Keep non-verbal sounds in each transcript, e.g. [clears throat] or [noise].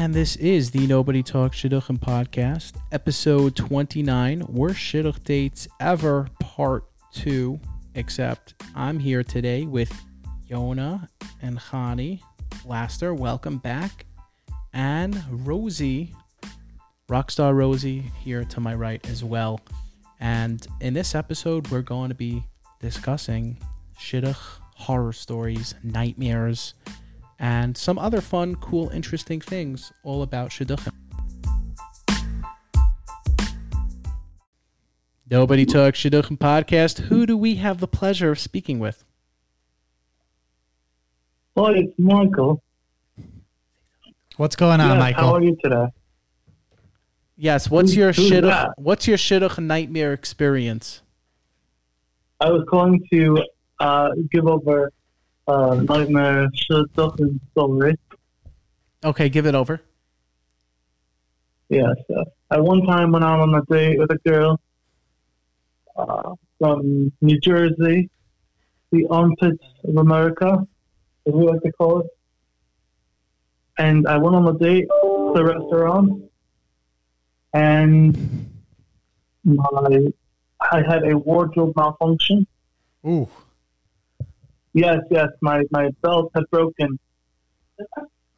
And this is the Nobody Talks Shidduchim podcast, episode 29, Worst Shidduch Dates Ever, part 2. Except I'm here today with Yona and Khani. Laster, welcome back. And Rosie, Rockstar Rosie, here to my right as well. And in this episode, we're going to be discussing Shidduch horror stories, nightmares, and some other fun, cool, interesting things all about Shidduchim. Nobody Talks Shidduchim podcast. Who do we have the pleasure of speaking with? Hi, it's Michael. What's going on, Yes, Michael? How are you today? Yes, what's your who's Shidduch? that? What's your Shidduch nightmare experience? I was calling to uh, give over uh, nightmare Shidduchim story. Okay, give it over. Yeah, Uh, at one time when I'm on a date with a girl uh, from New Jersey, the armpits of America, as we like to call it. And I went on a date to the restaurant, and my I had a wardrobe malfunction. Ooh, Yes, yes, my, my belt had broken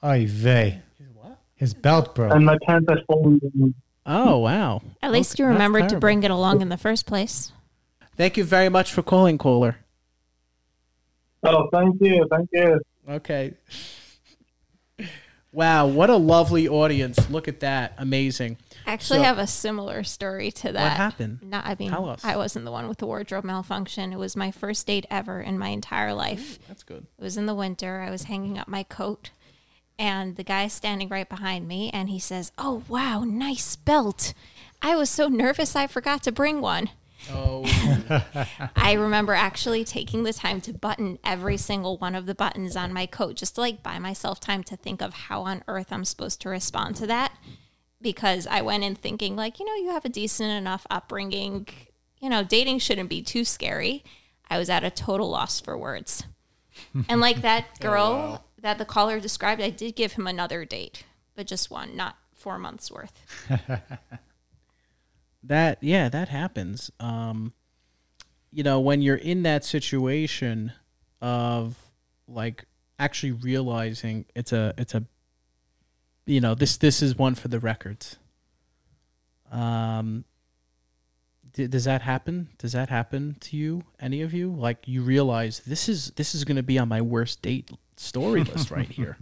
oy vey. His belt broke. and my pants had fallen down. Oh wow! At least Okay, you remembered to terrible. bring it along in the first place. Thank you very much for calling, caller. Oh, thank you, thank you. Okay. Wow, what a lovely audience! Look at that, amazing. I actually So- have a similar story to that. What happened? Not, I mean, Tell us. I wasn't the one with the wardrobe malfunction. It was my first date ever in my entire life. That's good. It was in the winter. I was hanging up my coat, and the guy's standing right behind me, and he says, "Oh wow, nice belt." I was so nervous I forgot to bring one. Oh, [laughs] I remember actually taking the time to button every single one of the buttons on my coat just to like buy myself time to think of how on earth I'm supposed to respond to that because I went in thinking like, you know, you have a decent enough upbringing, you know, dating shouldn't be too scary. I was at a total loss for words. [laughs] and like that girl that the caller described, I did give him another date, but just one, not 4 months worth. [laughs] that yeah, that happens. Um, you know, when you're in that situation of like actually realizing it's a it's a you know this this is one for the records. Um, d- does that happen? Does that happen to you? Any of you? Like you realize this is this is going to be on my worst date story list right [laughs] here.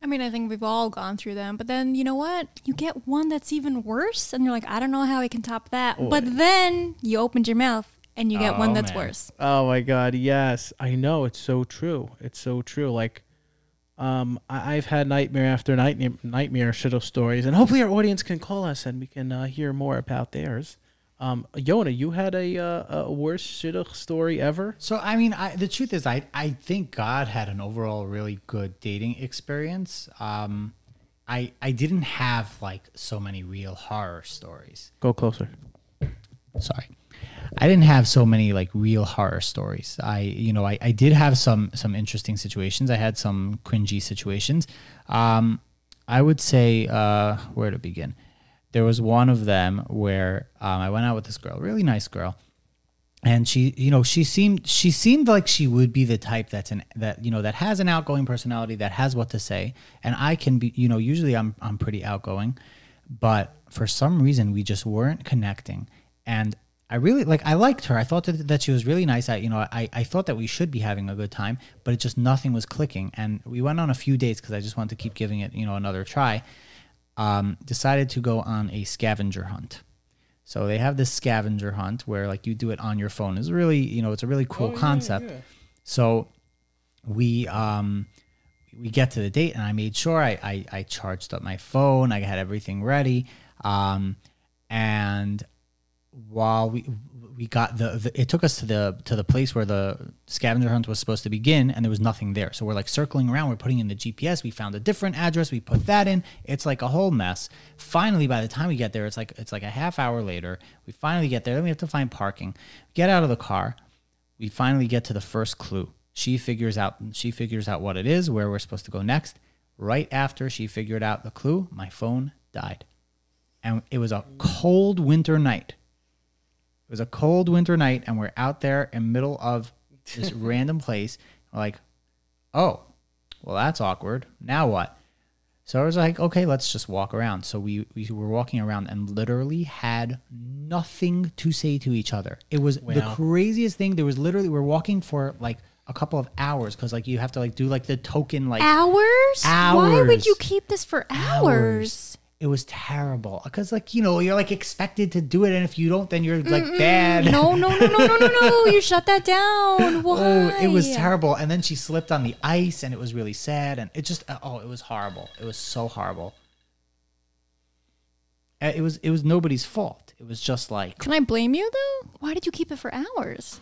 I mean, I think we've all gone through them, but then you know what? You get one that's even worse, and you're like, I don't know how I can top that. But then you opened your mouth and you get Oh, one that's man. worse. Oh my god, yes. I know it's so true. It's so true. Like um I- I've had nightmare after nightmare nightmare shidduch stories and hopefully our audience can call us and we can uh, hear more about theirs. Um Yona, you had a uh, a worst shidduch story ever? So I mean, I, the truth is, I I think God had an overall really good dating experience. Um, I I didn't have like so many real horror stories. Go closer. Sorry, I didn't have so many like real horror stories. I you know I, I did have some some interesting situations. I had some cringy situations. Um, I would say uh, where to begin. There was one of them where um, I went out with this girl, really nice girl, and she you know she seemed she seemed like she would be the type that's an that you know that has an outgoing personality that has what to say and i can be you know usually i'm i'm pretty outgoing but for some reason we just weren't connecting and i really like i liked her i thought that, that she was really nice i you know I, I thought that we should be having a good time but it just nothing was clicking and we went on a few dates because i just wanted to keep giving it you know another try um, decided to go on a scavenger hunt so they have this scavenger hunt where like you do it on your phone. It's really, you know, it's a really cool concept. So we um we get to the date and I made sure I, I I charged up my phone. I had everything ready. Um and while we we got the, the it took us to the to the place where the scavenger hunt was supposed to begin and there was nothing there. So we're like circling around we're putting in the gps we found a different address we put that in. It's like a whole mess. Finally by the time we get there it's like it's like a half hour later we finally get there then we have to find parking. Get out of the car we finally get to the first clue. She figures out she figures out what it is where we're supposed to go next. Right after she figured out the clue, my phone died. And it was a cold winter night. It was a cold winter night, and we're out there in the middle of this [laughs] random place. We're like, oh, well, that's awkward. Now what? So I was like, okay, let's just walk around. So we, we were walking around and literally had nothing to say to each other. It was the craziest thing. There was literally, we're walking for like a couple of hours because like you have to like do like the token like Hours? Why would you keep this for hours? It was terrible because like you know you're like expected to do it and if you don't then you're like bad No, no, no, no, no, no, no. You shut that down. Why? [laughs] oh it was terrible and then she slipped on the ice and it was really sad and it just oh it was horrible it was so horrible Uh, it was it was nobody's fault it was just like Can I blame you though? Why did you keep it for hours?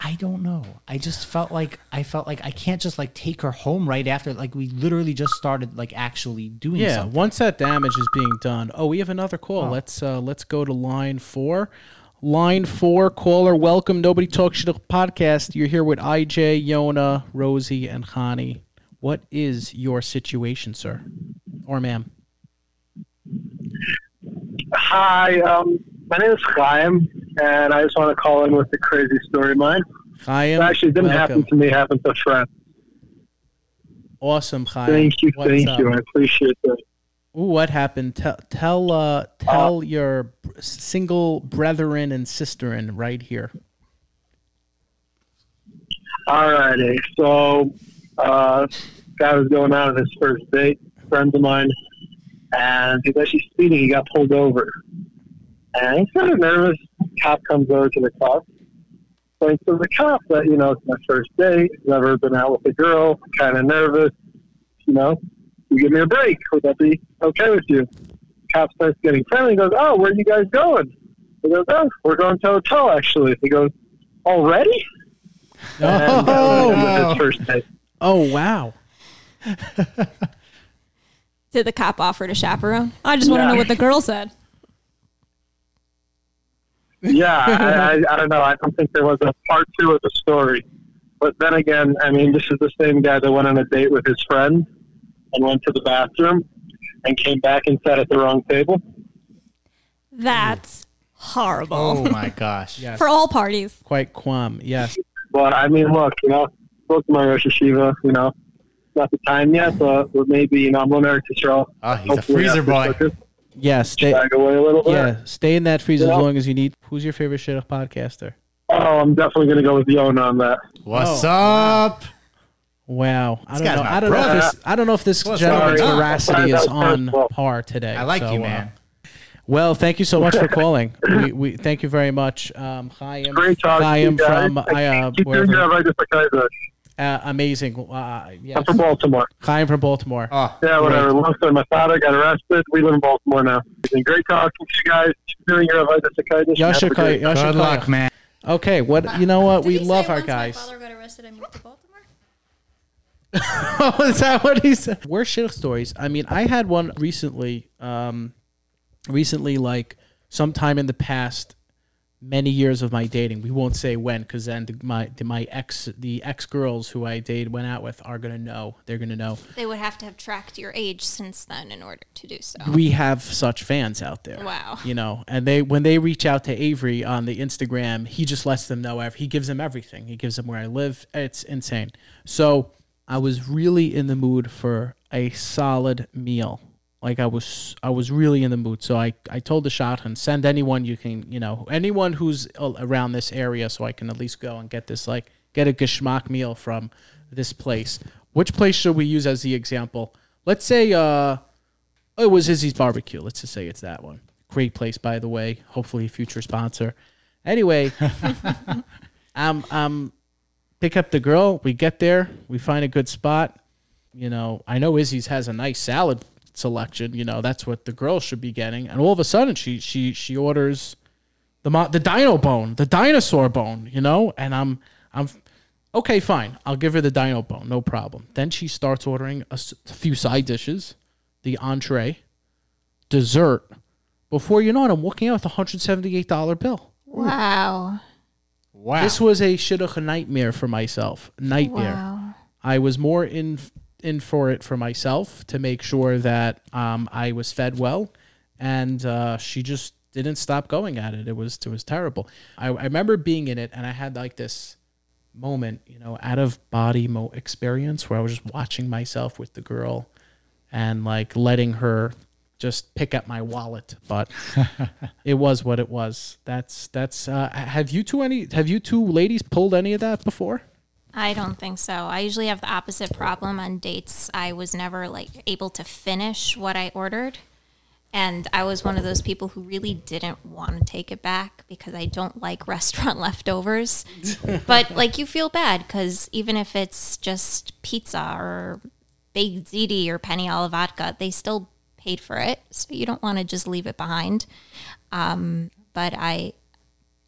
I don't know i just felt like i felt like i can't just like take her home right after like we literally just started like actually doing Yeah, something once that damage is being done. Oh, we have another call. Let's uh let's go to line four. Line four caller, welcome. Nobody talks shit podcast. You're here with IJ, Yona, Rosie, and Khani. What is your situation, sir or ma'am? Hi, um, my name is Chaim, and I just want to call in with a crazy story of mine. Chaim, It actually didn't happen to me, it happened to a friend. Awesome, Chaim. Thank you, What's thank up? you. I appreciate that. Ooh, what happened? Tell tell uh tell your single brethren and sisterin right here. Alrighty, so uh, guy was going out on his first date, friend of mine, and he's actually speeding. He got pulled over, and he's kind of nervous. Cop comes over to the car, explains to the cop that you know it's my first date, never been out with a girl, kind of nervous. You know, you give me a break. Would that be okay with you? Cop starts getting friendly. He goes, "Oh, where are you guys going?" He goes, "Oh, we're going to a hotel actually." He goes, "Already?" Oh. And uh, that was the end of his oh, first date. Oh wow. Did the cop offer to chaperone? I just Want to know what the girl said? [laughs] yeah, I, I, I don't know. I don't think there was a part two of the story. But then again, I mean, this is the same guy that went on a date with his friend and went to the bathroom and came back and sat at the wrong table. That's horrible oh my gosh Yes. [laughs] for all parties. Quite quam. Yes. But I mean, look, you know, spoke to my Rosh Yeshiva, you know, not the time yet, but, but maybe, you know, I'm going to Israel. oh he's a freezer boy Yes. Stay, away a little bit. yeah. Stay in that freezer as Yeah. long as you need. Who's your favorite shidduch podcaster? Oh, I'm definitely going to go with Yona on that. what's Oh. up Wow. I don't know. I don't know if this. I don't know if this What's gentleman's up? veracity is on personal. par today. i like So, you uh, man well, thank you so much for [laughs] calling. we, we thank you very much. Um, Chaim. Great talking to you Chaim guys. from I, uh, Keep doing your wherever, right to uh, amazing. Uh, yes. I'm from Baltimore. Chaim from Baltimore. oh Yeah, whatever. Long story. My father got arrested. We live in Baltimore now. It's been great talking to you guys. Keep doing your Avada Sekaitis. Yasha Have Kai- Yasha good Kai- luck man Okay, what you know what we love our guys. got arrested, I moved to Baltimore. [laughs] oh, is that what he said? Worst shidduch stories. I mean, I had one recently. Um, recently, like sometime in the past, many years of my dating. We won't say when, because then the, my the, my ex the ex girls who I dated went out with are gonna know. They're gonna know. They would have to have tracked your age since then in order to do so. We have such fans out there. Wow. You know, and they when they reach out to Avery on the Instagram, he just lets them know. He gives them everything. He gives them where I live. It's insane. So I was really in the mood for a solid meal. Like I was, I was really in the mood. So I, I told the shadchan, send anyone you can, you know, anyone who's around this area, so I can at least go and get this, like, get a geschmack meal from this place. Which place should we use as the example? Let's say, uh, it was Izzy's Barbecue. Let's just say it's that one. Great place, by the way. Hopefully, a future sponsor. Anyway, [laughs] um, um, pick up the girl. We get there. We find a good spot. You know, I know Izzy's has a nice salad selection. You know, that's what the girl should be getting. And all of a sudden, she she she orders the mo- the dino bone, the dinosaur bone. You know, and I'm I'm okay, fine. I'll give her the dino bone, no problem. Then she starts ordering a s- few side dishes, the entree, dessert. Before you know it, I'm walking out with a hundred seventy eight dollar bill. Wow. wow This was a shidduch nightmare for myself. Nightmare. Wow. I was more in in for it for myself to make sure that um, I was fed well, and uh, she just didn't stop going at it. It was it was terrible. I, I remember being in it, and I had like this moment, you know, out of body mo- experience where I was just watching myself with the girl, and like letting her just pick up my wallet. But [laughs] it was what it was. That's that's. Uh, have you two any? Have you two ladies pulled any of that before? I don't think so. I usually have the opposite problem on dates. I was never like able to finish what I ordered. And I was one of those people who really didn't want to take it back because I don't [laughs] like restaurant [laughs] leftovers. [laughs] but like you feel bad because even if it's just pizza or baked ziti or penne alla vodka, they still paid for it. So you don't want to just leave it behind. Um, but I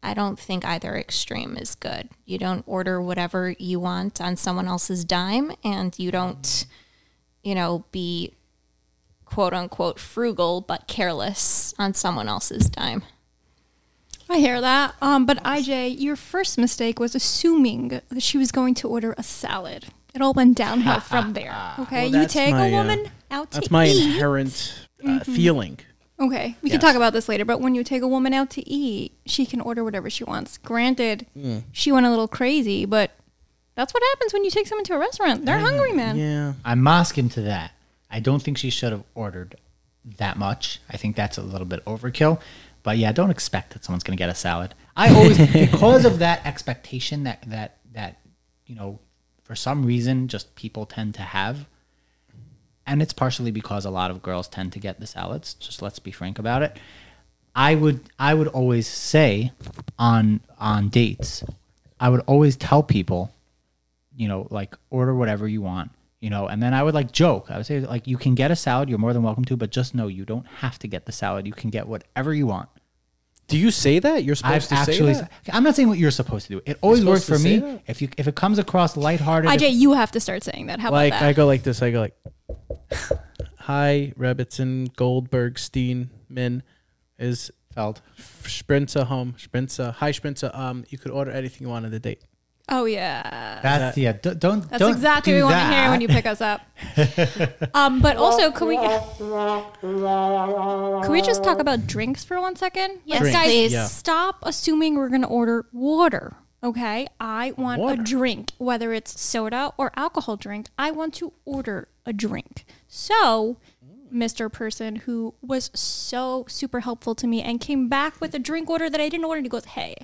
I don't think either extreme is good. You don't order whatever you want on someone else's dime, and you don't, you know, be quote unquote frugal but careless on someone else's dime. I hear that. Um, but IJ, your first mistake was assuming that she was going to order a salad. It all went downhill from [laughs] there. Okay, Well, you take my, a uh, woman out to eat. That's my eat. inherent uh, feeling. Okay, we Yes. can talk about this later, but when you take a woman out to eat, she can order whatever she wants. Granted, Mm. she went a little crazy, but that's what happens when you take someone to a restaurant. They're hungry, man. Yeah. I'm masking to that. I don't think she should have ordered that much. I think that's a little bit overkill. But yeah, don't expect that someone's going to get a salad. I always [laughs] because of that expectation that that that you know, for some reason just people tend to have and it's partially because a lot of girls tend to get the salads, just let's be frank about it. I would I would always say on on dates, I would always tell people you know, like order whatever you want, you know, and then I would like joke. I would say like you can get a salad, you're more than welcome to, but just know you don't have to get the salad. You can get whatever you want. Do you say that? You're supposed I've to actually say that? I'm not saying what you're supposed to do. It always You're for me. that? If you if it comes across lighthearted, IJ, if- you have to start saying that. How Like about that? I go like this. I go like, "Hi, Rebbetzin, Goldberg, Steen, Min, is felt Sprinter home? Sprinter, hi Sprinter. Um, you could order anything you want on the date. oh yeah. that's yeah. d- Don't That's don't exactly do what we want to hear when you pick us up. [laughs] um, but also, can we can we just talk about drinks for one second? Yes, Drinks, guys, yeah. stop assuming we're gonna order water. Okay, I want Water. a drink, whether it's soda or alcohol drink. I want to order a drink. So, Mr. Person who was so super helpful to me and came back with a drink order that I didn't order, and he goes, "Hey,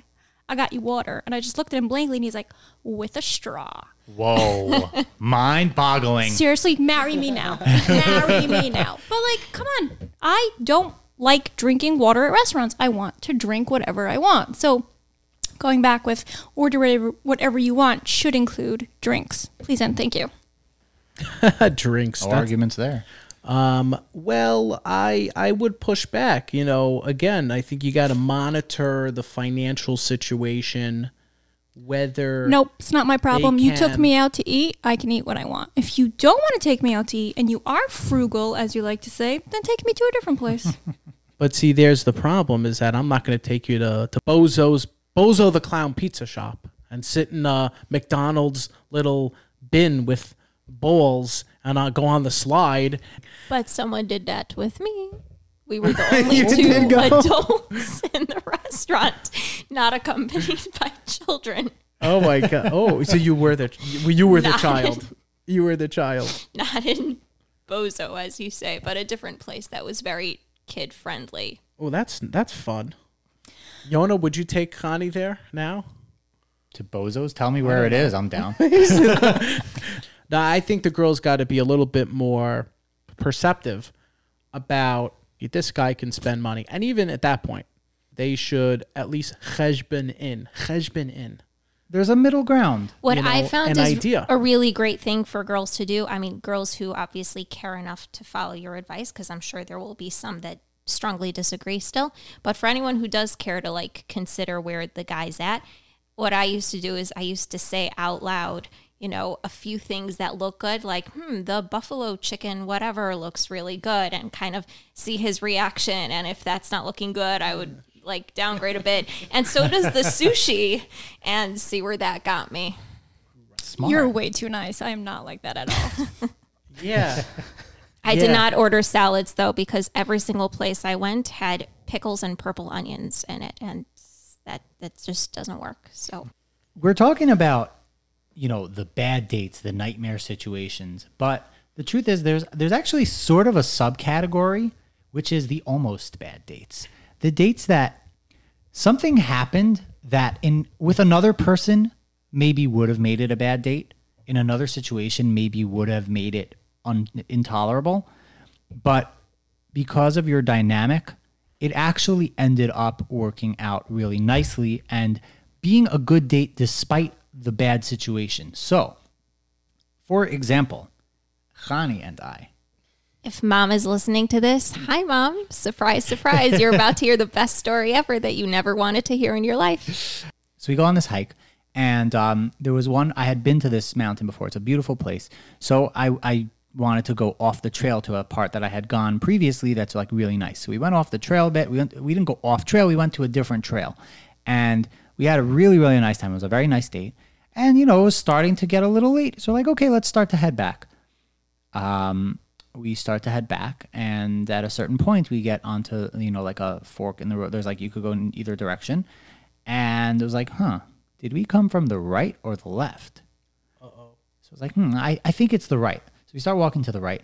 I got you water," and I just looked at him blankly, and he's like, "With a straw." Whoa, [laughs] mind boggling. Seriously, marry me now. [laughs] marry me now. But like, come on. I don't like drinking water at restaurants. I want to drink whatever I want. So going back with order whatever, whatever you want should include drinks. Please and thank you. [laughs] Drinks. No arguments there. Um, well, I I would push back. You know, again, I think you got to monitor the financial situation, whether Nope, it's not my problem. You took me out to eat. I can eat what I want. If you don't want to take me out to eat and you are frugal, as you like to say, then take me to a different place. [laughs] But see, there's the problem: is that I'm not going to take you to to Bozo's Bozo the Clown Pizza Shop and sit in a McDonald's little bin with bowls and I'll go on the slide. But someone did that with me. We were the [laughs] only two adults [laughs] in the restaurant, not accompanied [laughs] by children. Oh my god! Oh, so you were the you were the Not- child. You were the child. Not in Bozo, as you say, but a different place that was very kid friendly. Oh, that's that's fun. Yona, would you take Khani there now? To Bozos, tell me where it is. I'm down. [laughs] [laughs] Now, I think the girls got to be a little bit more perceptive about this guy can spend money, and even at that point, they should at least cheshbon in, cheshbon in. There's a middle ground. What you know, I found an is idea. a really great thing for girls to do. I mean, girls who obviously care enough to follow your advice, because I'm sure there will be some that strongly disagree still. But for anyone who does care to like consider where the guy's at, what I used to do is I used to say out loud, you know, a few things that look good, like, hmm, the buffalo chicken, whatever, looks really good, and kind of see his reaction. And if that's not looking good, I would like downgrade a bit. And so does the sushi, and see where that got me. Smart. You're way too nice. I am not like that at all. Yeah. [laughs] I did not order salads though because every single place I went had pickles and purple onions in it, and that that just doesn't work. So. We're talking about you know the bad dates the nightmare situations but the truth is there's there's actually sort of a subcategory which is the almost bad dates. The dates that something happened that in with another person maybe would have made it a bad date. In another situation maybe would have made it un- intolerable but because of your dynamic, it actually ended up working out really nicely and being a good date despite the bad situation. So, for example, Khani and I, if mom is listening to this, hi mom, surprise, surprise, you're about to hear the best story ever that you never wanted to hear in your life. So we go on this hike, and um, there was one. I had been to this mountain before. It's a beautiful place. So I, I wanted to go off the trail to a part that I had gone previously. That's like really nice. So we went off the trail a bit. We went. We didn't go off trail. We went to a different trail, and we had a really really nice time. It was a very nice date, and you know it was starting to get a little late. So like, okay, let's start to head back. Um, we start to head back, and at a certain point, we get onto you know like a fork in the road. There's like you could go in either direction, and it was like, huh, did we come from the right or the left? Uh oh. So it's like, hmm, I, I think it's the right. We start walking to the right,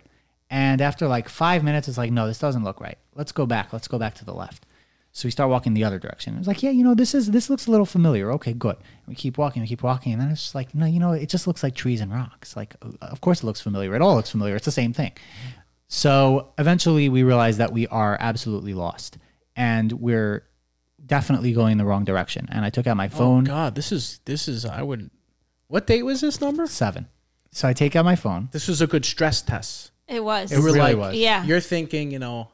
and after like five minutes, it's like, no, this doesn't look right. Let's go back. Let's go back to the left. So we start walking the other direction. It's like, yeah, you know, this is this looks a little familiar. Okay, good. And we keep walking, we keep walking, and then it's just like, no, you know, it just looks like trees and rocks. Like, uh, of course, it looks familiar. It all looks familiar. It's the same thing. So eventually, we realize that we are absolutely lost, and we're definitely going the wrong direction. And I took out my Oh phone. God, this is this is I wouldn't. What date was this number? seven. So I take out my phone. This was a good stress test. It was. It really like, was. Yeah. You're thinking, you know,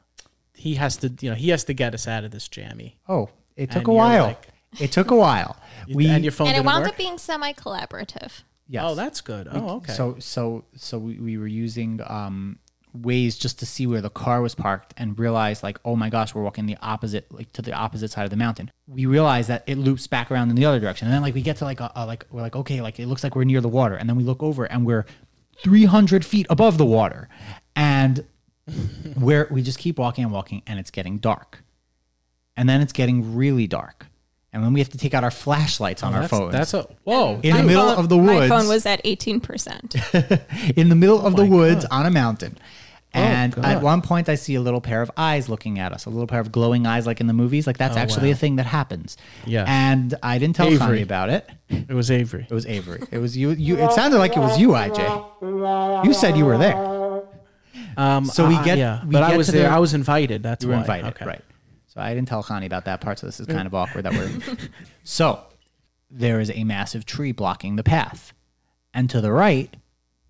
he has to, you know, he has to get us out of this jammy. Oh, it took And a while. like- it took a while. [laughs] We and your phone and it didn't wound work. up being semi collaborative. yes. Oh, that's good. Oh, okay. So so so we, we were using um Waze just to see where the car was parked and realize like oh my gosh we're walking the opposite like to the opposite side of the mountain. We realized that it loops back around in the other direction. And then like we get to like a, a like we're like okay like it looks like we're near the water. And then we look over and we're 300 feet above the water. And [laughs] where we just keep walking and walking and it's getting dark. And then it's getting really dark. And then we have to take out our flashlights on oh, our Oh, that's, phones. that's a whoa. in the middle phone- of the woods. My phone was at 18%. [laughs] in the middle of oh the Oh woods God. Oh, on a mountain. And God. at one point, I see a little pair of eyes looking at us, a little pair of glowing eyes, like in the movies. Like that's Oh, actually wow. a thing that happens. Yeah. And I didn't tell Avery. Khani about it. It was Avery. It was Avery. It was you. You. It sounded like it was you, IJ. You said you were there. Um, So we uh, get- yeah, we but I was to there. the- I was invited. That's You were why. invited, Okay. right? So I didn't tell Khani about that part. So this is kind of awkward that we're. [laughs] so there is a massive tree blocking the path, and to the right,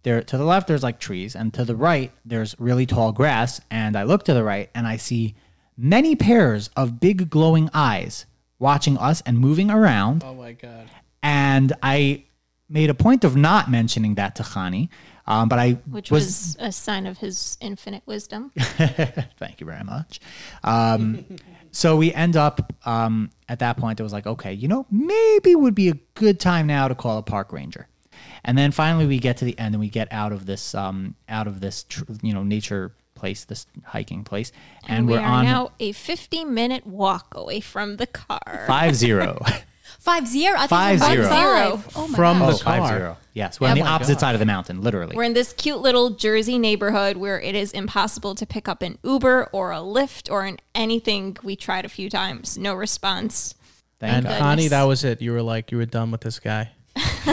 there to the left there's like trees, and to the right there's really tall grass. And I look to the right and I see many pairs of big glowing eyes watching us and moving around. Oh my god. And I made a point of not mentioning that to Khani, um, but I which was, a sign of his infinite wisdom. [laughs] Thank you very much. Um, so we end up um, at that point. It was like, okay, you know, maybe would be a good time now to call a park ranger. And then finally, we get to the end and we get out of this, um, out of this, tr- you know, nature place, this hiking place, and, we we're are on now a 50 minute walk away from the car. [laughs] [laughs] five zero. Five zero. I think Five five zero. zero. Oh my From God. the oh, five car. zero. Yes, we're on Oh the opposite God. side of the mountain, literally. We're in this cute little Jersey neighborhood where it is impossible to pick up an Uber or a Lyft or an anything. We tried a few times, no response. Thank And God. Khani, that was it. You were like, you were done with this guy. [laughs]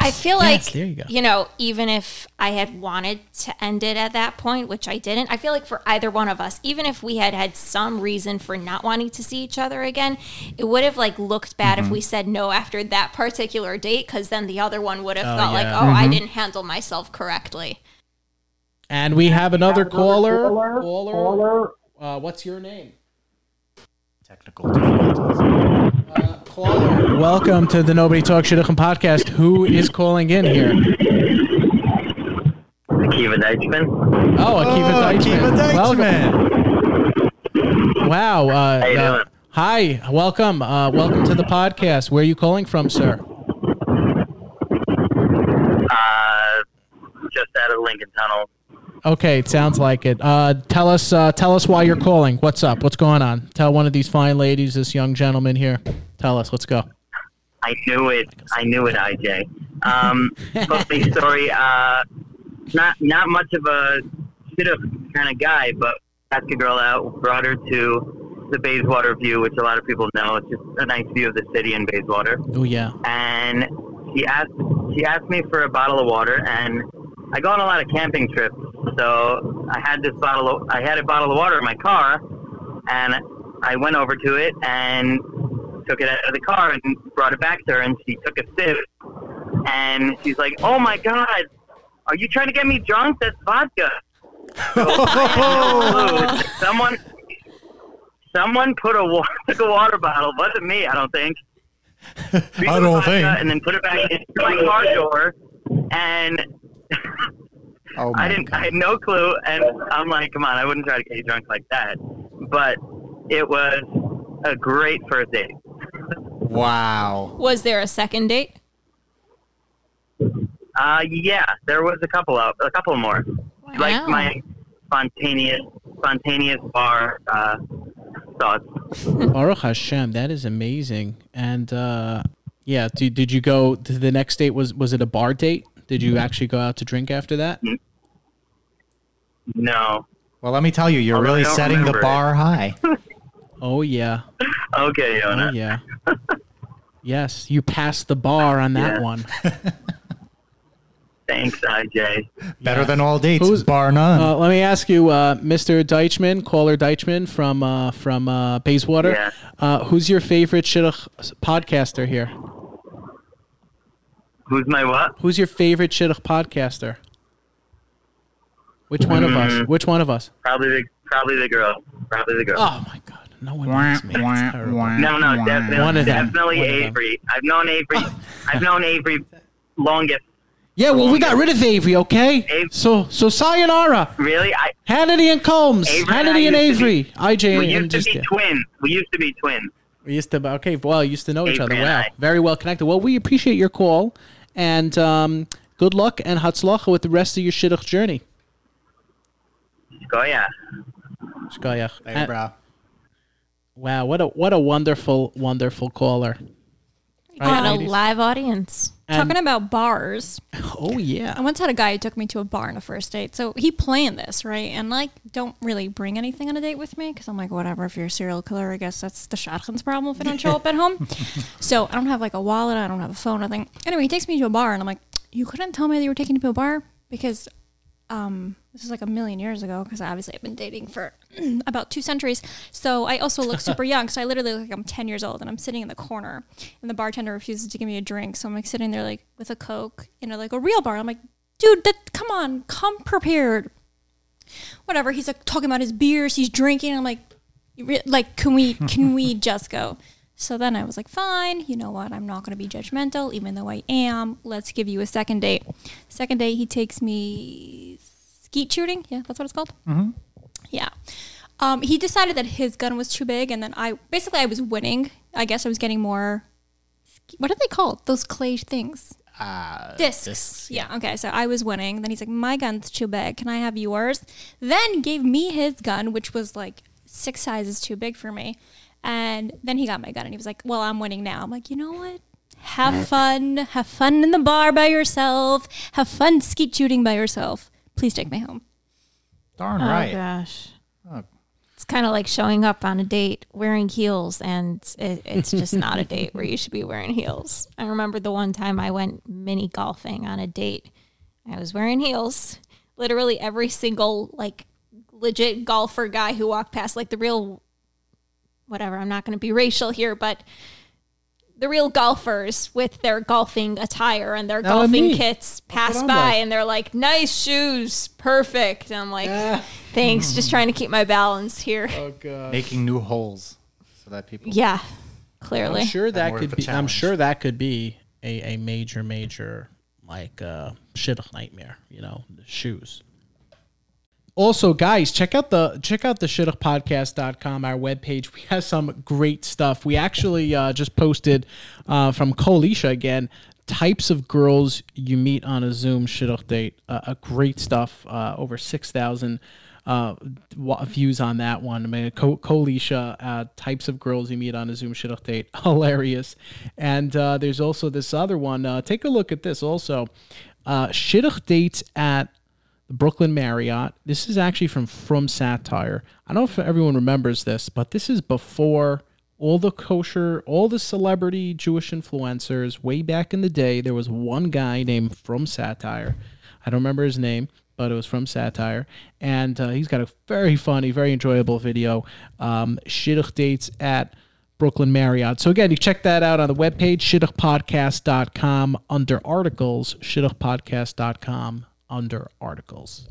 I feel Yes, like there you go. know, even if I had wanted to end it at that point, which I didn't, I feel like for either one of us, even if we had had some reason for not wanting to see each other again, it would have like looked bad Mm-hmm. if we said no after that particular date because then the other one would have Oh, felt like, yeah. "Oh, I didn't handle myself correctly." And we have another caller. caller. Caller. Caller. Uh, what's your name? Technical difficulties. Uh, caller. Welcome to the Nobody Talk Shidduchim podcast. Who is calling in here? Akiva Deichman. Oh, Akiva Oh, Deichman. Akiva Welcome. Deichman. Wow. Uh, How you uh, doing? Hi. Welcome. Uh, welcome to the podcast. Where are you calling from, sir? Uh, just out of Lincoln Tunnel. Okay, it sounds like it. Uh, tell us, uh, tell us why you're calling. What's up? What's going on? Tell one of these fine ladies, this young gentleman here. Tell us. Let's go. I knew it. I knew it, IJ. Um, [laughs] funny story. Uh, not not much of a shidduch kind of guy, but asked a girl out, brought her to the Bayswater view, which a lot of people know. It's just a nice view of the city in Bayswater. Oh yeah. and she asked she asked me for a bottle of water and I go on a lot of camping trips so I had this bottle of, I had a bottle of water in my car and I went over to it and took it out of the car and brought it back to her and she took a sip and she's like oh my god are you trying to get me drunk that's vodka So I had no clue. someone someone put a wa- [laughs] took a water bottle wasn't me I don't think [laughs] I don't think. and then put it back into my car door. And [laughs] Oh I didn't, I had no clue. And I'm like, come on, I wouldn't try to get you drunk like that. But it was a great first date. Wow. Was there a second date? Uh, yeah, there was a couple of, a couple more. Like my spontaneous, spontaneous bar uh, thoughts. [laughs] Baruch Hashem, that is amazing. And uh, yeah, did, did you go to the next date? Was was it a bar date? Did you actually go out to drink after that? No. Well, let me tell you, you're Although really setting the remember it. bar high. [laughs] Oh yeah, Okay, oh yeah. [laughs] yes, you passed the bar on that Yeah. one. [laughs] Thanks, IJ. Better than all dates, Who's- bar none. Uh, let me ask you, uh, Mr. Deichman, caller Deichman from uh, from uh, Bayswater. Yeah. Uh, who's your favorite shidduch podcaster here? Who's my what? Who's your favorite shidduch podcaster? Which one of us? Mm. Which one of us? Probably the, probably the girl. Probably the girl. Oh my God! No one likes me. It's terrible. No, no, definitely, One of them. definitely One of them. Avery. I've known Avery. I've known Avery longest. Yeah, well, we got rid of Avery, okay? Avery. So, so sayonara, Really, I Hannity and Colmes, Avery and I Hannity and used to be- Avery, IJ we and used to just be twins. We used to be twins. we used to okay, well, used to know each other. Avery and Wow, I. very well connected. Well, we appreciate your call, and um, good luck and hatzlacha with the rest of your shidduch journey. Oh yeah. Shkoyach. Hey, And- bro. Wow, what a what a wonderful, wonderful caller. On a ladies? live audience. And- Talking about bars, [laughs] oh yeah. I once had a guy who took me to a bar on a first date. So he planned this, right? And like, don't really bring anything on a date with me because I'm like, whatever. If you're a serial killer, I guess that's the shadchan's problem if I don't show up at home. [laughs] so I don't have like a wallet. I don't have a phone. Nothing. Anyway, he takes me to a bar, and I'm like, you couldn't tell me that you were taking me to a bar because um, this is like a million years ago because obviously I've been dating for [clears throat] about two centuries. So I also look [laughs] super young. So I literally look like I'm 10 years old and I'm sitting in the corner and the bartender refuses to give me a drink. So I'm like sitting there like with a Coke in a, like a real bar. I'm like, dude, that come on, come prepared. Whatever. He's like talking about his beers. He's drinking. I'm like, like, can we, [laughs] can we just go? So then I was like, fine, you know what? I'm not going to be judgmental, even though I am. Let's give you a second date. Second date, he takes me skeet shooting. Yeah, that's what it's called. Mm-hmm. Yeah. Um, he decided that his gun was too big, and then I basically I was winning. I guess I was getting more. What are they called? Those clay things. Uh, Discs. discs, yeah. Okay. So I was winning. Then he's like, "My gun's too big. Can I have yours?" Then gave me his gun, which was like six sizes too big for me. And then he got my gun, and he was like, "Well, I'm winning now." I'm like, "You know what? Have fun. Have fun in the bar by yourself. Have fun skeet shooting by yourself. Please take me home." Darn right. Oh right. gosh. Oh. It's kind of like showing up on a date wearing heels, and it, it's just not a date where you should be wearing heels. I remember the one time I went mini golfing on a date. I was wearing heels. Literally every single like legit golfer guy who walked past, like the real, whatever. I'm not going to be racial here, but the real golfers with their golfing attire and their That golfing me. kits pass by like. and they're like, nice shoes, perfect. And I'm like, thanks, just trying to keep my balance here. Oh god. Making new holes so that people. Yeah, clearly. I'm sure that more could be. I'm sure that could be a, a major, major like uh, shidduch nightmare. You know, the shoes. Also, guys, check out the check out the shidduchpodcast.com, our webpage. We have some great stuff. We actually uh, just posted uh, from Colisha again. types of girls you meet on a Zoom shidduch date. Uh, great stuff. Uh, over six thousand uh, views on that one. I mean, Kolisha, uh, types of girls you meet on a Zoom shidduch date. [laughs] Hilarious. And uh, there's also this other one. Uh, take a look at this also. Uh, shidduch dates at the Brooklyn Marriott. This is actually from Frum Satire. I don't know if everyone remembers this, but this is before all the kosher, all the celebrity Jewish influencers. Way back in the day, there was one guy named Frum Satire. I don't remember his name, but it was Frum Satire, and uh, he's got a very funny, very enjoyable video. Um, shidduch dates at Brooklyn Marriott. So again, you check that out on the webpage, shidduchpodcast.com under articles, shidduchpodcast.com under articles.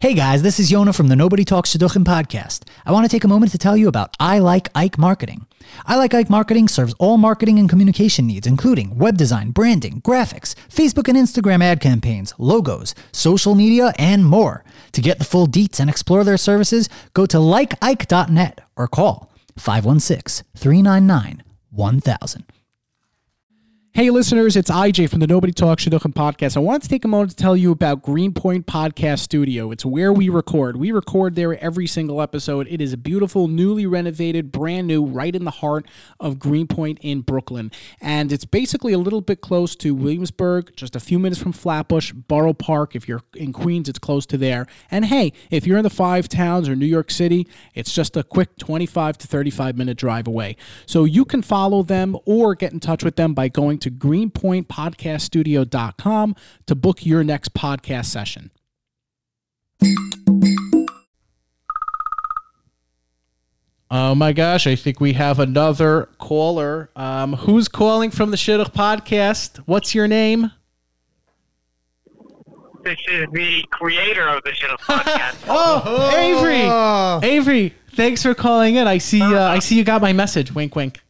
Hey guys, this is Yona from the Nobody Talks Shidduchim podcast. I want to take a moment to tell you about I Like Ike Marketing. I Like Ike Marketing serves all marketing and communication needs, including web design, branding, graphics, Facebook and Instagram ad campaigns, logos, social media, and more. To get the full deets and explore their services, go to likeike.net or call 516 399 1000. Hey, listeners, it's IJ from the Nobody Talks Shidduchim podcast. I wanted to take a moment to tell you about Greenpoint Podcast Studio. It's where we record. We record there every single episode. It is a beautiful, newly renovated, brand new, right in the heart of Greenpoint in Brooklyn. And it's basically a little bit close to Williamsburg, just a few minutes from Flatbush, Borough Park. If you're in Queens, it's close to there. And hey, if you're in the five towns or New York City, it's just a quick 25 to 35 minute drive away. So you can follow them or get in touch with them by going to greenpointpodcaststudio.com to book your next podcast session. Oh my gosh, I think we have another caller. Um, who's calling from the Shidduch podcast? What's your name? This is the creator of the Shidduch podcast. [laughs] Oh, Avery. Avery, thanks for calling in. I see. Uh, I see you got my message. Wink, wink.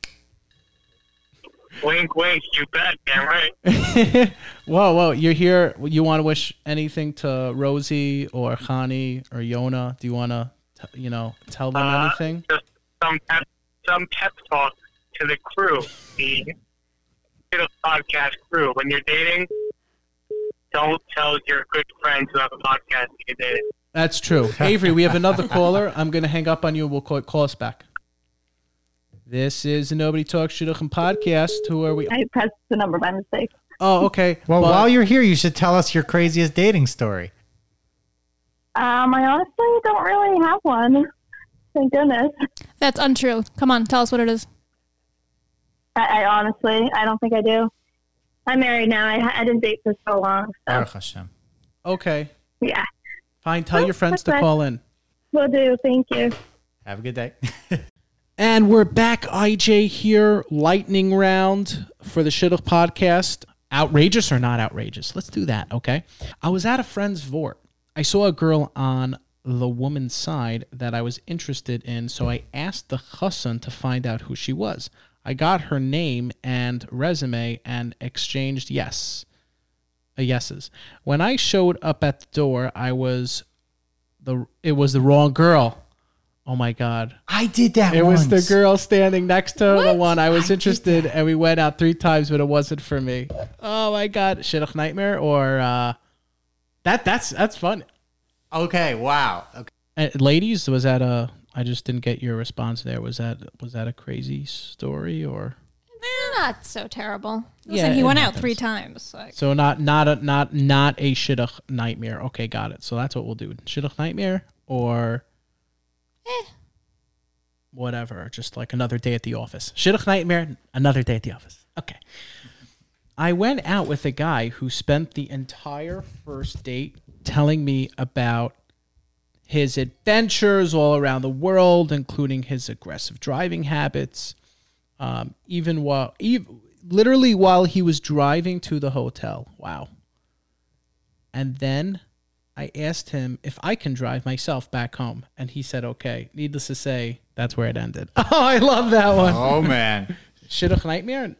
Wink, wink. You bet. Damn right. [laughs] whoa, whoa! You're here. You want to wish anything to Rosie or Khani or Yona? Do you want to, you know, tell them Uh, anything? Just some pep, some pep talk to the crew, the podcast crew. When you're dating, don't tell your good friends who have a podcast you're dating. That's true. Avery, we have another caller. I'm going to hang up on you. We'll call, call us back. This is the Nobody Talks Shidduchim podcast. Who are we? I pressed the number by mistake. Oh, okay. Well, But- while you're here, you should tell us your craziest dating story. Um, I honestly don't really have one. Thank goodness. That's untrue. Come on, tell us what it is. I, I honestly, I don't think I do. I'm married now. I, I didn't date for so long. So Baruch Hashem. okay. yeah, Fine. Tell your friends to okay. call in. will do. Thank you. Have a good day. [laughs] And we're back, IJ here, lightning round for the Shidduch podcast. Outrageous or not outrageous? Let's do that, okay? I was at a friend's vort. I saw a girl on the woman's side that I was interested in, so I asked the chassan to find out who she was. I got her name and resume and exchanged yes, uh, yeses. When I showed up at the door, I was the it was the wrong girl. Oh my god. I did that It was the girl standing next to the one I was interested, and we went out three times, but it wasn't for me. Oh my god, shidduch nightmare or uh, that that's that's fun. Okay, wow. Okay. Uh, ladies, was that a? I just didn't get your response there. Was that was that a crazy story or? Not so terrible. Listen, he it went out happens. three times. Like, So not not a not not a shidduch nightmare. Okay, got it. So that's what we'll do. Shidduch nightmare or whatever. Just like another day at the office. Shidduch nightmare, another day at the office. Okay. I went out with a guy who spent the entire first date telling me about his adventures all around the world, including his aggressive driving habits. Um, even while, ev literally while he was driving to the hotel. Wow. And then I asked him if I can drive myself back home, and he said okay. Needless to say, that's where it ended. [laughs] Oh, I love that one. Oh man. [laughs] Shidduch nightmare.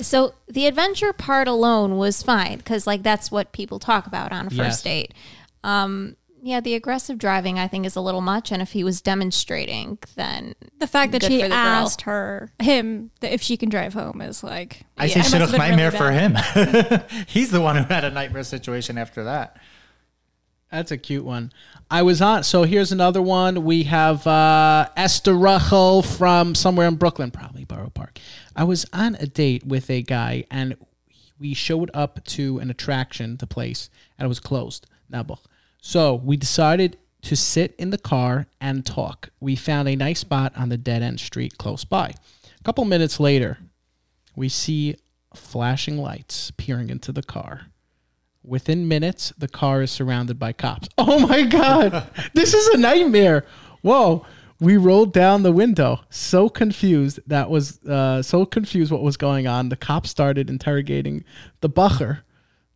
So the adventure part alone was fine because like that's what people talk about on a first Yes. date. Um, Yeah, the aggressive driving I think is a little much, and if he was demonstrating, then The fact that she for the girl. asked her him that if she can drive home is like I Yeah, say it must have shidduch been really nightmare for him. [laughs] He's the one who had a nightmare situation after that. That's a cute one. I was on. So here's another one. We have uh, Esther Ruchel from somewhere in Brooklyn, probably Borough Park. I was on a date with a guy, and we showed up to an attraction, the place, and it was closed. Nabuch. So we decided to sit in the car and talk. We found a nice spot on the dead end street close by. A couple minutes later, we see flashing lights peering into the car. Within minutes, the car is surrounded by cops. [laughs] Oh my God. this is a nightmare. Whoa. We rolled down the window, so confused. That was uh, so confused what was going on. The cops started interrogating the bochur,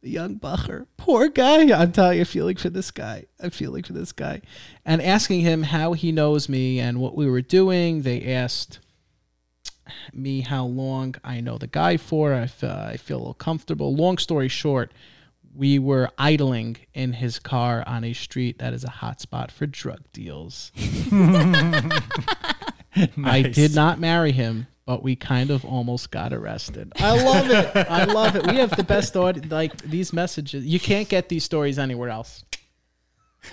the young bochur. Poor guy. I'm telling you, feeling for this guy. I'm feeling for this guy. And asking him how he knows me and what we were doing. They asked me how long I know the guy for. I I feel a little comfortable. Long story short, we were idling in his car on a street that is a hotspot for drug deals. [laughs] I did not marry him, but we kind of almost got arrested. I love it. I love it. We have the best aud- like these messages. You can't get these stories anywhere else. [laughs]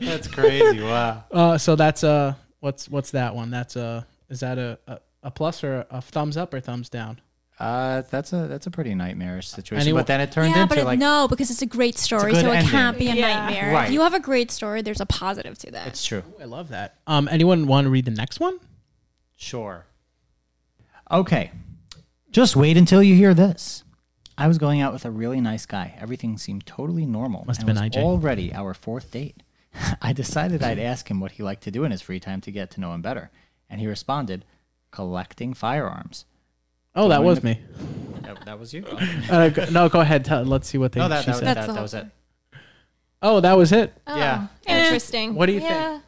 That's crazy. Wow. Uh, so that's a what's what's that one? That's a is that a a, a plus or a thumbs up or thumbs down? Uh, that's a that's a pretty nightmarish situation. Anyone- but then it turned yeah, into but it, like no, because it's a great story, good so it ending. can't be a Yeah. nightmare. Right. If you have a great story, there's a positive to that. it's true. I love that. Um, anyone want to read the next one? Sure. Okay. Just wait until you hear this. I was going out with a really nice guy. Everything seemed totally normal. Must have and been it was IJ. already our fourth date. [laughs] I decided I'd ask him what he liked to do in his free time to get to know him better. And he responded, collecting firearms. Oh, that was the- me. [laughs] That, that was you? [laughs] Uh, go- no, go ahead. Tell, let's see what they no, that, she that, said. that, That's that, the was whole- it. oh, that was it. oh, Yeah. interesting. What do you think? yeah,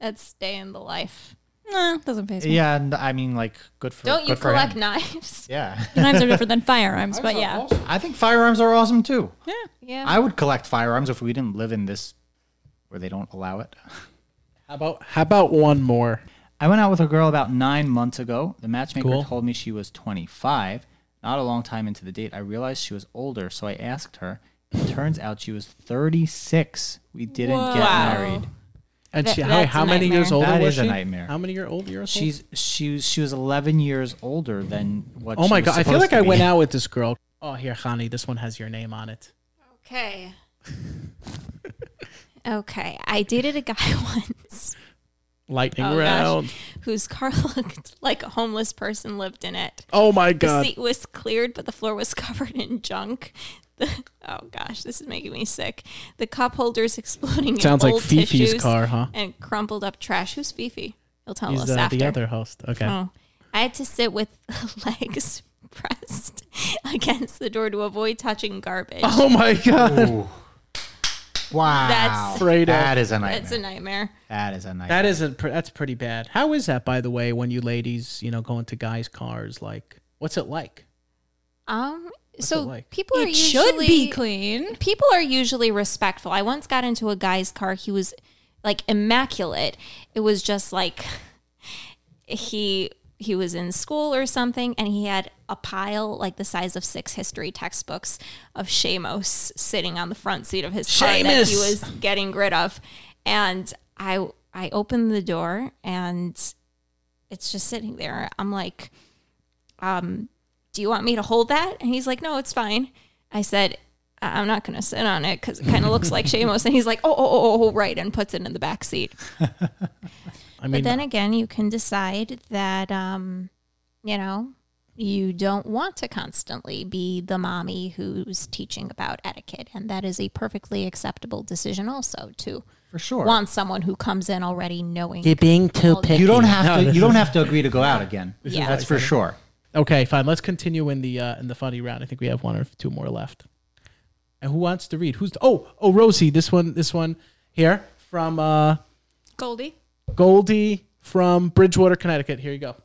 That's day in the life. Nah, doesn't phase me. Yeah, and I mean, like, good for Don't you good for collect him. knives? [laughs] Yeah. Knives are different than firearms, but yeah. I think firearms are awesome too. Yeah. Yeah. I would collect firearms if we didn't live in this where they don't allow it. How about how about one more? I went out with a girl about nine months ago. The matchmaker Cool. told me she was 25. Not a long time into the date, I realized she was older, so I asked her. It turns out she was 36. We didn't get Wow. married. And That- she, how, how many years older That was is a she? nightmare. How many year old years old? She's she was she was 11 years older than what. Oh she my was god! I feel like I be. went out [laughs] with this girl. Oh, here, Khani. This one has your name on it. Okay. [laughs] okay. I dated a guy [laughs] once Lightning Oh, gosh. round. whose car [laughs] looked like a homeless person lived in it. Oh my god. The seat was cleared, but the floor was [laughs] covered in junk. The, oh gosh, this is making me sick. The cup holders exploding. Sounds in like old Fifi's tissues car, huh? And crumpled up trash. Who's Fifi? He'll tell He's us uh, after. the other host. Okay. Oh, I had to sit with [laughs] legs pressed against the door to avoid touching garbage. Oh my god! Ooh. Wow. That's- Fredo. that is a nightmare. It's a nightmare. that is a nightmare. That isn't. Pr- that's pretty bad. How is that, by the way? When you ladies, you know, go into guys' cars, like, what's it like? Um, it so like? people are It should be clean. people are usually respectful. I once got into a guy's car. He was like immaculate. It was just like [laughs] he he was in school or something and he had a pile like the size of six history textbooks of shaimos sitting on the front seat of his car that he was getting rid of. And I I opened the door and it's just sitting there. I'm like, um, do you want me to hold that? And he's like, no, it's fine. I said, "I- I'm not going to sit on it because it kind of looks like [laughs] shaimos. And he's like, oh, oh, oh, oh, right. And puts it in the back seat. [laughs] I mean, But then again, you can decide that, um, you know, you don't want to constantly be the mommy who's teaching about etiquette. And that is a perfectly acceptable decision also to for sure. want someone who comes in already knowing. you're being too picky. you don't have No, to. You don't have to agree to go out again. Yeah. That's for sure. okay, fine. Let's continue in the uh, in the funny round. I think we have one or two more left. And who wants to read? Who's oh oh Rosie? This one this one here from uh, Goldie. Goldie from Bridgewater, Connecticut. Here you go.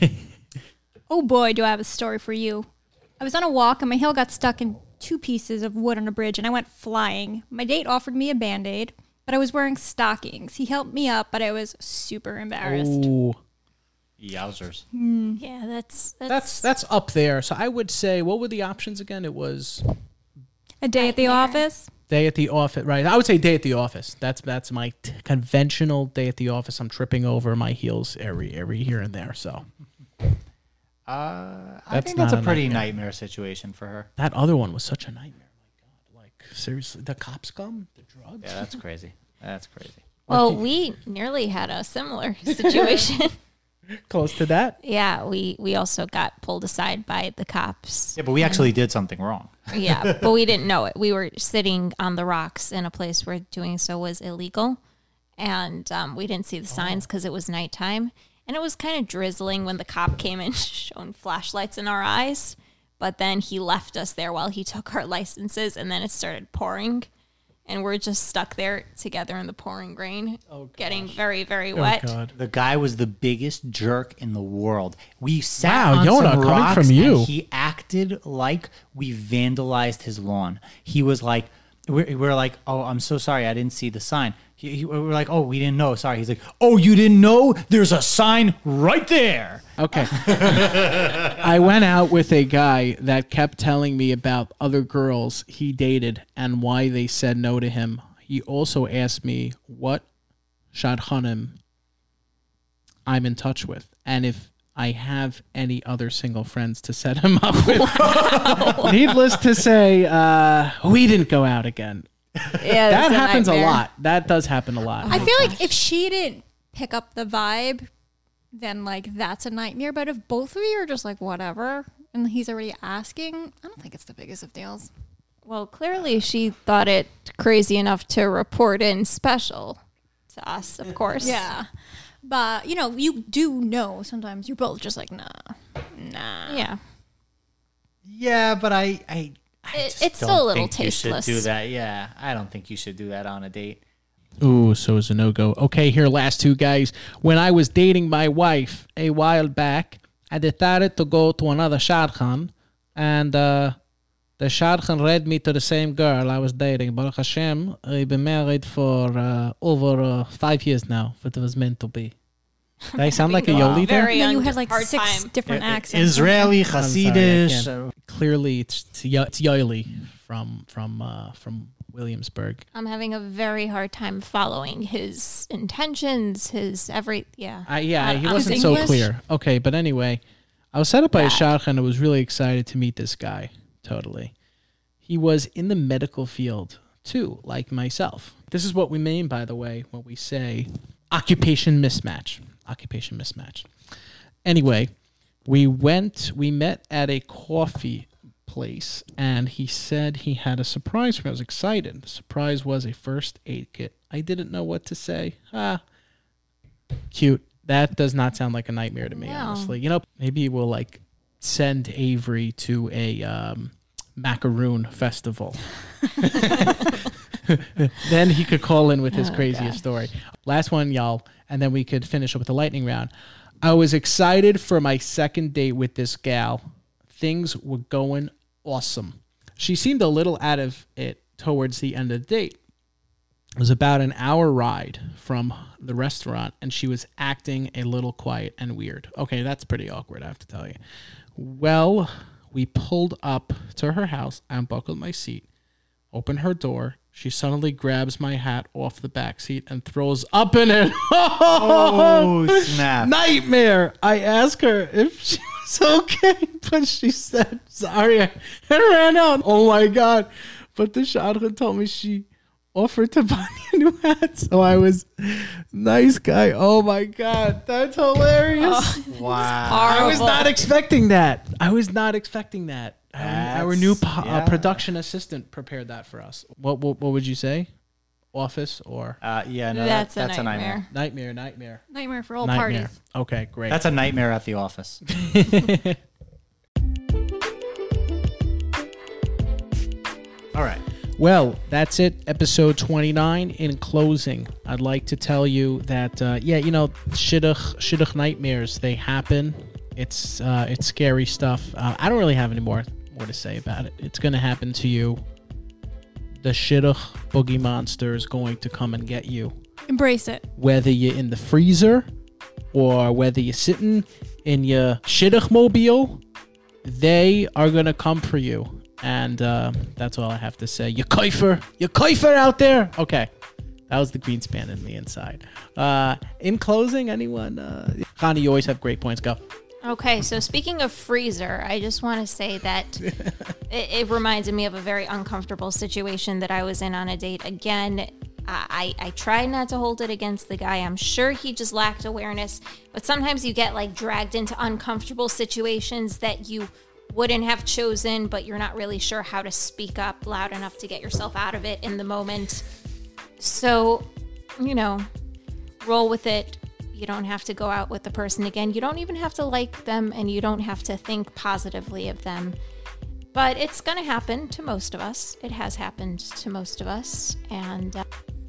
[laughs] Oh boy, do I have a story for you. I was on a walk and my heel got stuck in two pieces of wood on a bridge and I went flying. My date offered me a band aid, but I was wearing stockings. He helped me up, but I was super embarrassed. Ooh, Yowzers. Hmm. Yeah, that's that's, that's that's up there. So I would say, what were the options again? It was A day at the Nightmare. office. Day at the office, right? I would say day at the office. That's that's my t- conventional day at the office. I'm tripping over my heels every every here and there. So Uh, I think that's a a pretty nightmare. nightmare situation for her. that other one was such a nightmare. My God, like seriously, the cops come, the drugs. Yeah, that's crazy. That's crazy. well, we nearly had a similar [laughs] situation. [laughs] Close to that. yeah, we we also got pulled aside by the cops. Yeah, but we actually did something wrong. [laughs] yeah, but we didn't know it. We were sitting on the rocks in a place where doing so was illegal, and um, we didn't see the signs because it was nighttime, and it was kind of drizzling when the cop came [laughs] and shone flashlights in our eyes. But then he left us there while he took our licenses, and then it started pouring, and we're just stuck there together in the pouring rain, oh, getting very very oh, wet. Oh God. The guy was the biggest jerk in the world. We sat Wow, on Yona, some rocks from you. and he acted like we vandalized his lawn. He was like, we're, we're like, oh, I'm so sorry, I didn't see the sign. He, he- we're like, oh, we didn't know. Sorry. He's like, oh, you didn't know? There's a sign right there. Okay. [laughs] I went out with a guy that kept telling me about other girls he dated and why they said no to him. He also asked me what shadchanim I'm in touch with and if I have any other single friends to set him up with. [laughs] Needless to say, uh, we didn't go out again. [laughs] Yeah, That it's happens a nightmare. lot. That does happen a lot. I feel like if she didn't pick up the vibe, then like that's a nightmare. But if both of you are just like whatever, and he's already asking, I don't think it's the biggest of deals. Well, clearly she thought it crazy enough to report in special to us, of course. Yeah, but you know, you do know sometimes you're both just like nah, nah. Yeah. Yeah, but I, I, I It- it's still a little think you should tasteless. do that. Yeah, I don't think you should do that on a date. Ooh, so it's a no go. Okay, here, last two guys. When I was dating my wife a while back, I decided to go to another shadchan, and uh, the shadchan led me to the same girl I was dating. Baruch Hashem, I've been married for uh, over uh, five years now, but it was meant to be. Did I sound like a [laughs] Yoli there? Very And then you had like six time. different accents. Israeli, I'm sorry, Hasidish. Clearly, it's it's, Yo- from from uh, from Williamsburg. I'm having a very hard time following his intentions, his every yeah. I, yeah, he wasn't so clear. Okay, but anyway, I was set up by a Bad. shadchan. I was really excited to meet this guy. Totally. He was in the medical field too, like myself. This is what we mean, by the way, when we say occupation mismatch. Occupation mismatch. Anyway, we went, we met at a coffee place, and he said he had a surprise for me. I was excited. The surprise was a first aid kit. I didn't know what to say. Ah, cute. That does not sound like a nightmare to me, No. honestly. You know, maybe we'll like send Avery to a um, macaroon festival. [laughs] [laughs] [laughs] then he could call in with his Oh, craziest God. story. Last one, y'all, and then we could finish up with the lightning round. I was excited for my second date with this gal. Things were going awesome. She seemed a little out of it towards the end of the date. It was about an hour ride from the restaurant, and she was acting a little quiet and weird. Okay, that's pretty awkward, I have to tell you. Well, we pulled up to her house. I unbuckled my seat, opened her door. She suddenly grabs my hat off the back seat and throws up in it. [laughs] Oh, snap. Nightmare. I asked her if she [laughs] was okay, but she said, sorry, [laughs] I ran out. Oh my God. But the shadchan told me she offered to buy me a new hat. So I was, nice guy. Oh my God. That's hilarious. Wow. I was not expecting that. I was not expecting that. Our, our new That's- po- uh, production assistant prepared that for us. What, what, what would you say? Office or Uh, yeah, no, that's, that, that's a a nightmare. nightmare. nightmare? Nightmare. Nightmare for all nightmare. parties. Okay, great. That's a nightmare at the office. [laughs] All right. Well, that's it. Episode 29. In closing, I'd like to tell you that, uh, yeah, you know, shidduch, shidduch nightmares, they happen. It's uh, it's scary stuff. Uh, I don't really have any more more to say about it. It's going to happen to you. The shidduch boogie monster is going to come and get you. Embrace it. Whether you're in the freezer or whether you're sitting in your shidduch mobile, they are going to come for you. And uh, that's all I have to say. You kaifer, you kaifer out there. Okay. That was the Greenspan in the inside. Uh, in closing, anyone? Uh, Khani, you always have great points. Go. Okay, so speaking of freezer, I just want to say that [laughs] it, it reminded me of a very uncomfortable situation that I was in on a date. Again, I, I tried not to hold it against the guy. I'm sure he just lacked awareness, but sometimes you get like dragged into uncomfortable situations that you wouldn't have chosen, but you're not really sure how to speak up loud enough to get yourself out of it in the moment. So, you know, roll with it. You don't have to go out with the person again. You don't even have to like them and you don't have to think positively of them. But it's going to happen to most of us. It has happened to most of us. And uh,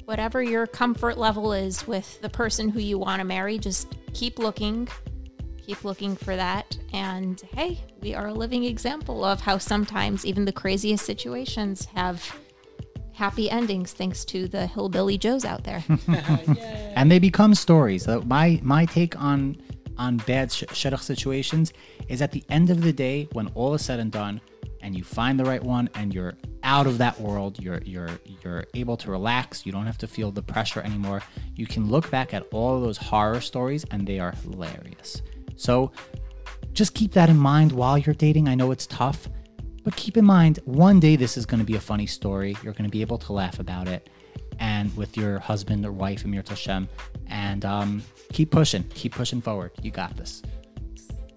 whatever your comfort level is with the person who you want to marry, just keep looking. Keep looking for that. And hey, we are a living example of how sometimes even the craziest situations have happy endings thanks to the hillbilly joes out there. [laughs] [laughs] and they become stories. So my my take on on bad sh- shidduch situations is at the end of the day, when all is said and done, and you find the right one, and you're out of that world, you're you're you're able to relax. You don't have to feel the pressure anymore. You can look back at all of those horror stories, and they are hilarious. So just keep that in mind while you're dating. I know it's tough. But keep in mind, one day this is going to be a funny story. You're going to be able to laugh about it, and with your husband or wife, Im Yirtzeh Hashem, and um, keep pushing, keep pushing forward. You got this.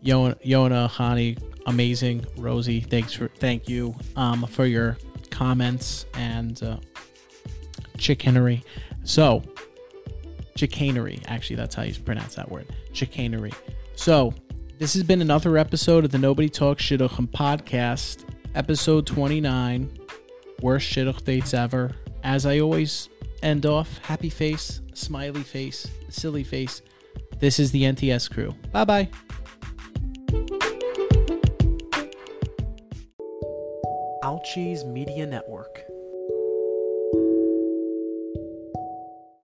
Yona, Khani, amazing. Rosie, thanks for thank you um, for your comments and uh, chicanery. So, chicanery. Actually, that's how you pronounce that word. Chicanery. So, this has been another episode of the Nobody Talks Shidduchim podcast, episode 29. Worst shidduch dates ever. As I always end off, happy face, smiley face, silly face. This is the NTS crew. Bye bye. Alchi's Media Network.